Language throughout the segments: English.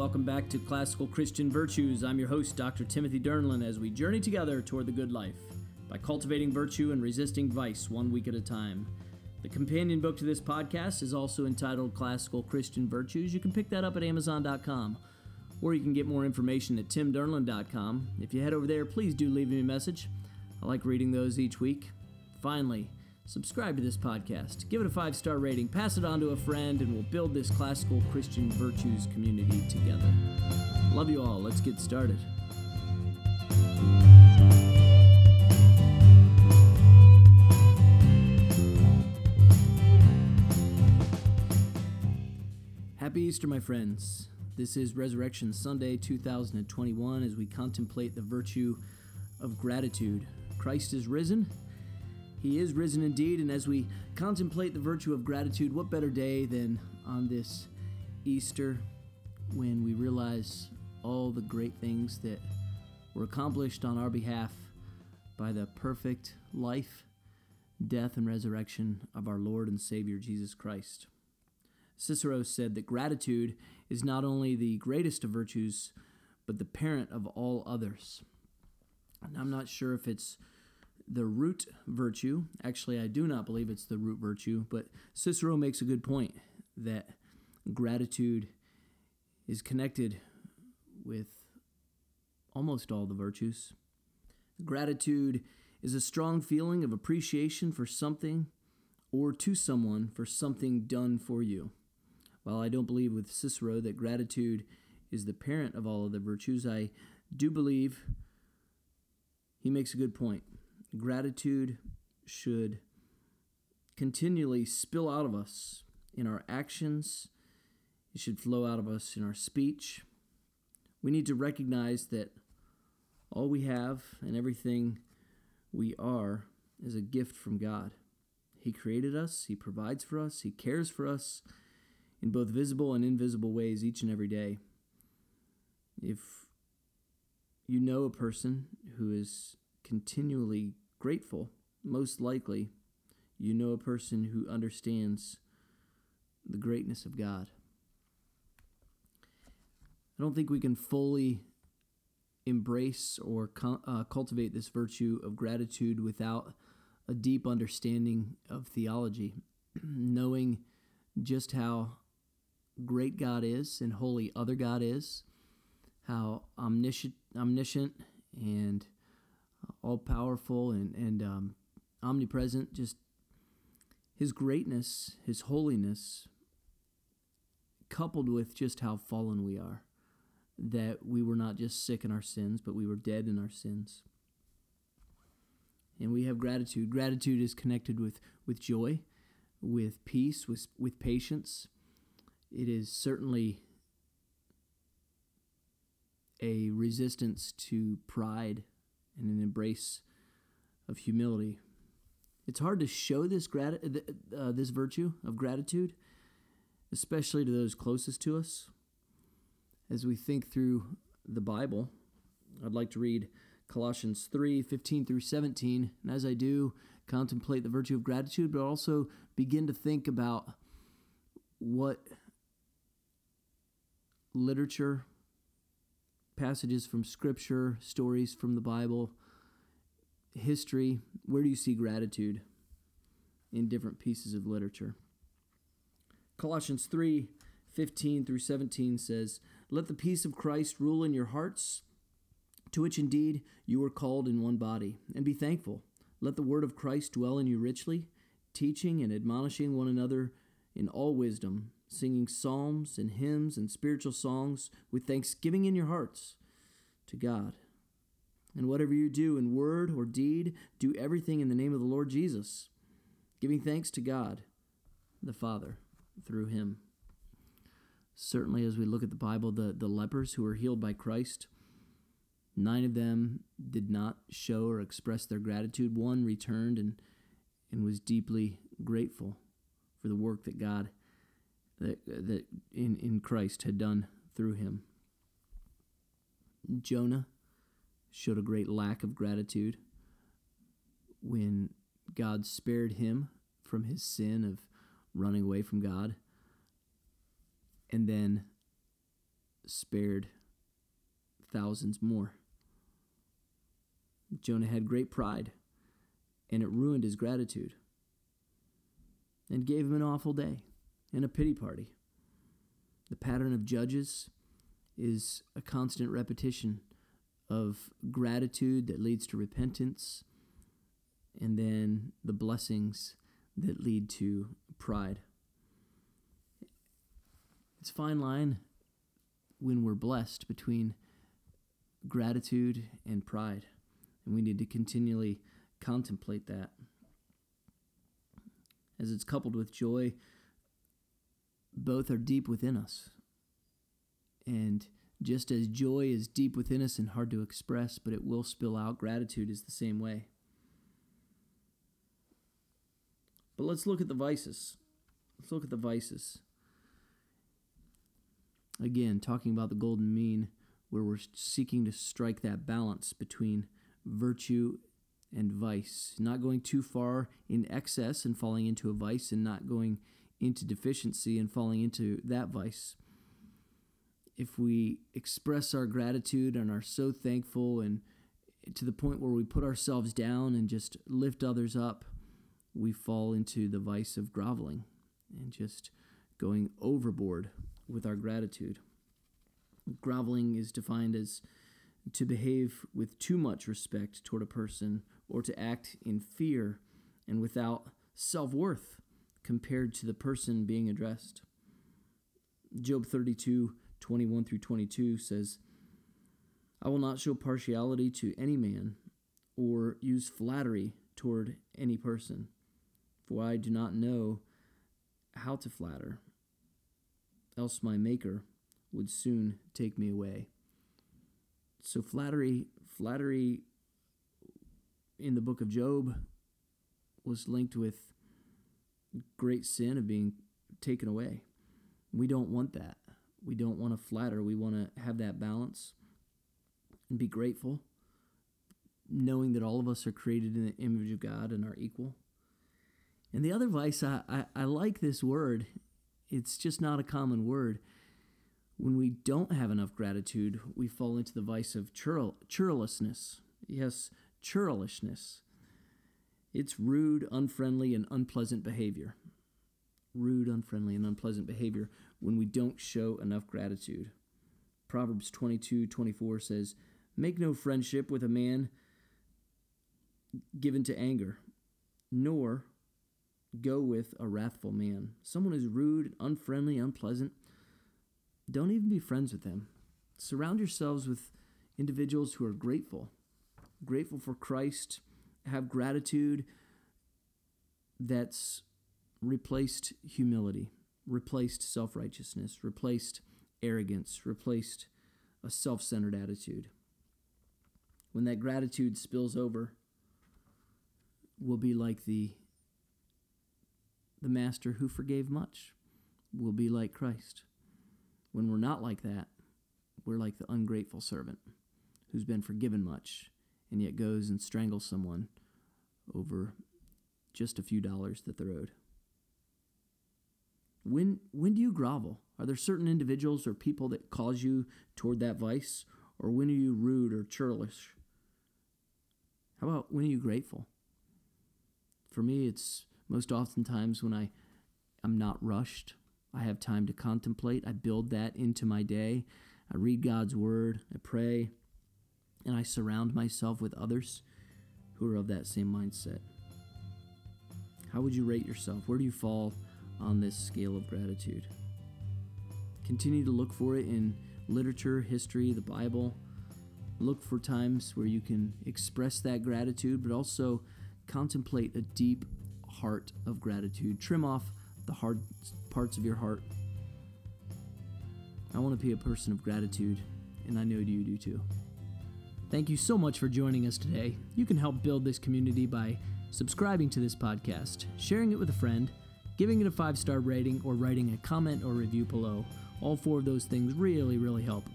welcome back to Classical Christian Virtues. I'm your host, Dr. Timothy Dernlan, as we journey together toward the good life by cultivating virtue and resisting vice one week at a time. The companion book to this podcast is also entitled Classical Christian Virtues. You can pick that up at Amazon.com, or you can get more information at timdernlan.com. If you head over there, please do leave me a message. I like reading those each week. Finally, subscribe to this podcast, give it a five star rating, pass it on to a friend, and we'll build this classical Christian virtues community together. Love you all. Let's get started. Happy Easter, my friends. This is Resurrection Sunday 2021 as we contemplate the virtue of gratitude. Christ is risen he is risen indeed, and as we contemplate the virtue of gratitude, what better day than on this Easter when we realize all the great things that were accomplished on our behalf by the perfect life, death, and resurrection of our Lord and Savior Jesus Christ. Cicero said that gratitude is not only the greatest of virtues, but the parent of all others. And I'm not sure if it's the root virtue. Actually, I do not believe it's the root virtue, but Cicero makes a good point that gratitude is connected with almost all the virtues. Gratitude is a strong feeling of appreciation for something or to someone for something done for you. While I don't believe with Cicero that gratitude is the parent of all of the virtues, I do believe he makes a good point gratitude should continually spill out of us in our actions, it should flow out of us in our speech. We need to recognize that all we have and everything we are is a gift from God. He created us, He provides for us, He cares for us in both visible and invisible ways each and every day. If you know a person who is continually grateful, most likely you know a person who understands the greatness of God. I don't think we can fully embrace or uh, cultivate this virtue of gratitude without a deep understanding of theology, knowing just how great God is and wholly other God is, how omniscient, omniscient and all powerful and, and um, omnipresent, just his greatness, his holiness, coupled with just how fallen we are, that we were not just sick in our sins, but we were dead in our sins. And we have gratitude. Gratitude is connected with, with joy, with peace, with, with patience. It is certainly a resistance to pride and an embrace of humility. It's hard to show this grat- uh, this virtue of gratitude, especially to those closest to us. As we think through the Bible, I'd like to read Colossians 3 15 through 17. And as I do, contemplate the virtue of gratitude, but also begin to think about what literature passages from Scripture, stories from the Bible, history, where do you see gratitude in different pieces of literature? Colossians 3 15 through 17 says, Let the peace of Christ rule in your hearts, to which indeed you were called in one body, and be thankful. Let the word of Christ dwell in you richly, teaching and admonishing one another in all wisdom singing psalms and hymns and spiritual songs with thanksgiving in your hearts to God. And whatever you do in word or deed, do everything in the name of the Lord Jesus, giving thanks to God, the Father, through him. Certainly, as we look at the Bible, the, the lepers who were healed by Christ, nine of them did not show or express their gratitude. One returned and, and was deeply grateful for the work that God that, that in, in Christ had done through him. Jonah showed a great lack of gratitude when God spared him from his sin of running away from God and then spared thousands more. Jonah had great pride, and it ruined his gratitude and gave him an awful day and a pity party. The pattern of Judges is a constant repetition of gratitude that leads to repentance, and then the blessings that lead to pride. It's a fine line when we're blessed between gratitude and pride, and we need to continually contemplate that. As it's coupled with joy, both are deep within us. And just as joy is deep within us and hard to express, but it will spill out, gratitude is the same way. But let's look at the vices. Let's look at the vices. Again, talking about the golden mean, where we're seeking to strike that balance between virtue and vice, not going too far in excess and falling into a vice, and not going into deficiency and falling into that vice. If we express our gratitude and are so thankful and to the point where we put ourselves down and just lift others up, we fall into the vice of groveling and just going overboard with our gratitude. Groveling is defined as to behave with too much respect toward a person or to act in fear and without self worth compared to the person being addressed. Job 32 21 through 22 says, I will not show partiality to any man or use flattery toward any person, for I do not know how to flatter, else my Maker would soon take me away. So flattery, flattery in the book of Job was linked with great sin of being taken away. We don't want that. We don't want to flatter. We want to have that balance and be grateful, knowing that all of us are created in the image of God and are equal. And the other vice, I, I, I like this word. It's just not a common word. When we don't have enough gratitude, we fall into the vice of churl, churlishness. Yes, churlishness. It's rude, unfriendly, and unpleasant behavior. Rude, unfriendly, and unpleasant behavior when we don't show enough gratitude. Proverbs 22 24 says, Make no friendship with a man given to anger, nor go with a wrathful man. Someone who's rude, unfriendly, unpleasant, don't even be friends with them. Surround yourselves with individuals who are grateful, grateful for Christ have gratitude that's replaced humility, replaced self righteousness, replaced arrogance, replaced a self centered attitude. When that gratitude spills over, we'll be like the, the master who forgave much. We'll be like Christ. When we're not like that, we're like the ungrateful servant who's been forgiven much and yet goes and strangles someone over just a few dollars that they're owed. When when do you grovel? Are there certain individuals or people that cause you toward that vice? Or when are you rude or churlish? How about when are you grateful? For me, it's most oftentimes when I am not rushed. I have time to contemplate. I build that into my day. I read God's word. I pray and I surround myself with others who are of that same mindset. How would you rate yourself? Where do you fall on this scale of gratitude? Continue to look for it in literature, history, the Bible. Look for times where you can express that gratitude, but also contemplate a deep heart of gratitude. Trim off the hard parts of your heart. I want to be a person of gratitude, and I know you do too. Thank you so much for joining us today. You can help build this community by subscribing to this podcast, sharing it with a friend, giving it a five star rating, or writing a comment or review below. All four of those things really, really help.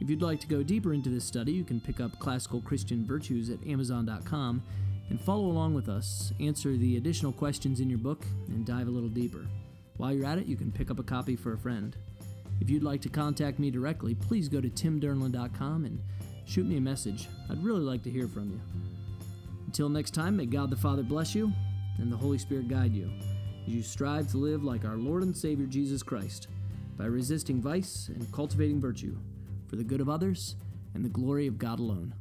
If you'd like to go deeper into this study, you can pick up Classical Christian Virtues at Amazon.com and follow along with us, answer the additional questions in your book, and dive a little deeper. While you're at it, you can pick up a copy for a friend. If you'd like to contact me directly, please go to timdernlan.com and shoot me a message. I'd really like to hear from you. Until next time, may God the Father bless you and the Holy Spirit guide you as you strive to live like our Lord and Savior Jesus Christ by resisting vice and cultivating virtue for the good of others and the glory of God alone.